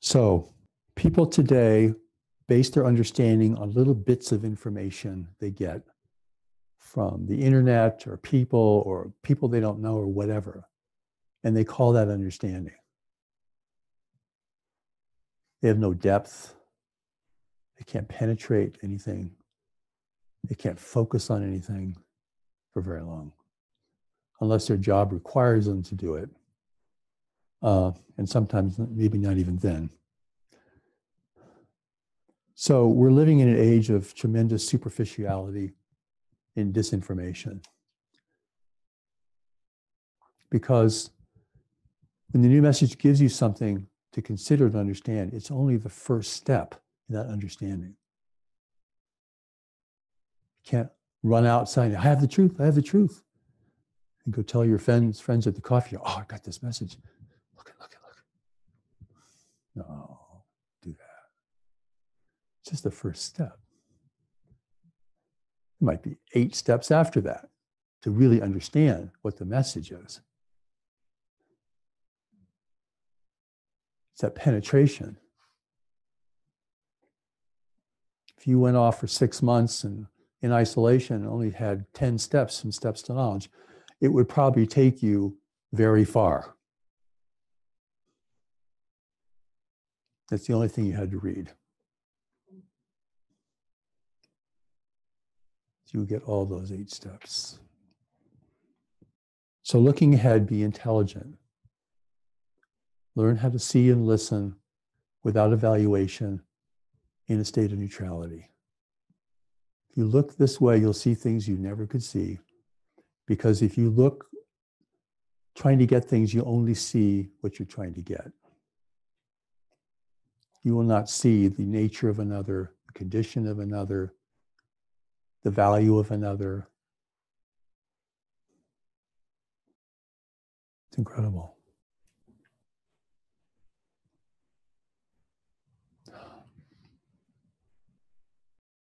So, people today base their understanding on little bits of information they get from the internet or people or people they don't know or whatever. And they call that understanding. They have no depth. They can't penetrate anything. They can't focus on anything for very long, unless their job requires them to do it. Uh, and sometimes, maybe not even then. So, we're living in an age of tremendous superficiality and disinformation. Because when the new message gives you something to consider and understand, it's only the first step in that understanding. You can't run outside. I have the truth. I have the truth. And go tell your friends, friends at the coffee. Oh, I got this message. Look at, look at, look. No, do that. It's just the first step. It might be eight steps after that to really understand what the message is. It's that penetration. If you went off for six months and in isolation and only had 10 steps and steps to knowledge, it would probably take you very far. That's the only thing you had to read. You get all those eight steps. So, looking ahead, be intelligent. Learn how to see and listen without evaluation in a state of neutrality. If you look this way, you'll see things you never could see. Because if you look trying to get things, you only see what you're trying to get. You will not see the nature of another, the condition of another, the value of another. It's incredible.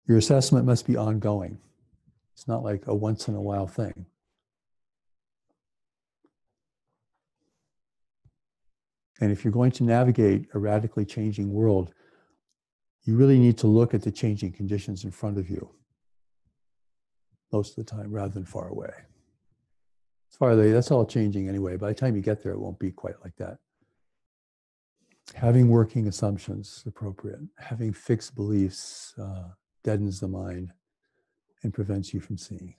Your assessment must be ongoing. It's not like a once in a while thing. And if you're going to navigate a radically changing world, you really need to look at the changing conditions in front of you most of the time rather than far away. As far away, that's all changing anyway. By the time you get there, it won't be quite like that. Having working assumptions appropriate, having fixed beliefs uh, deadens the mind and prevents you from seeing.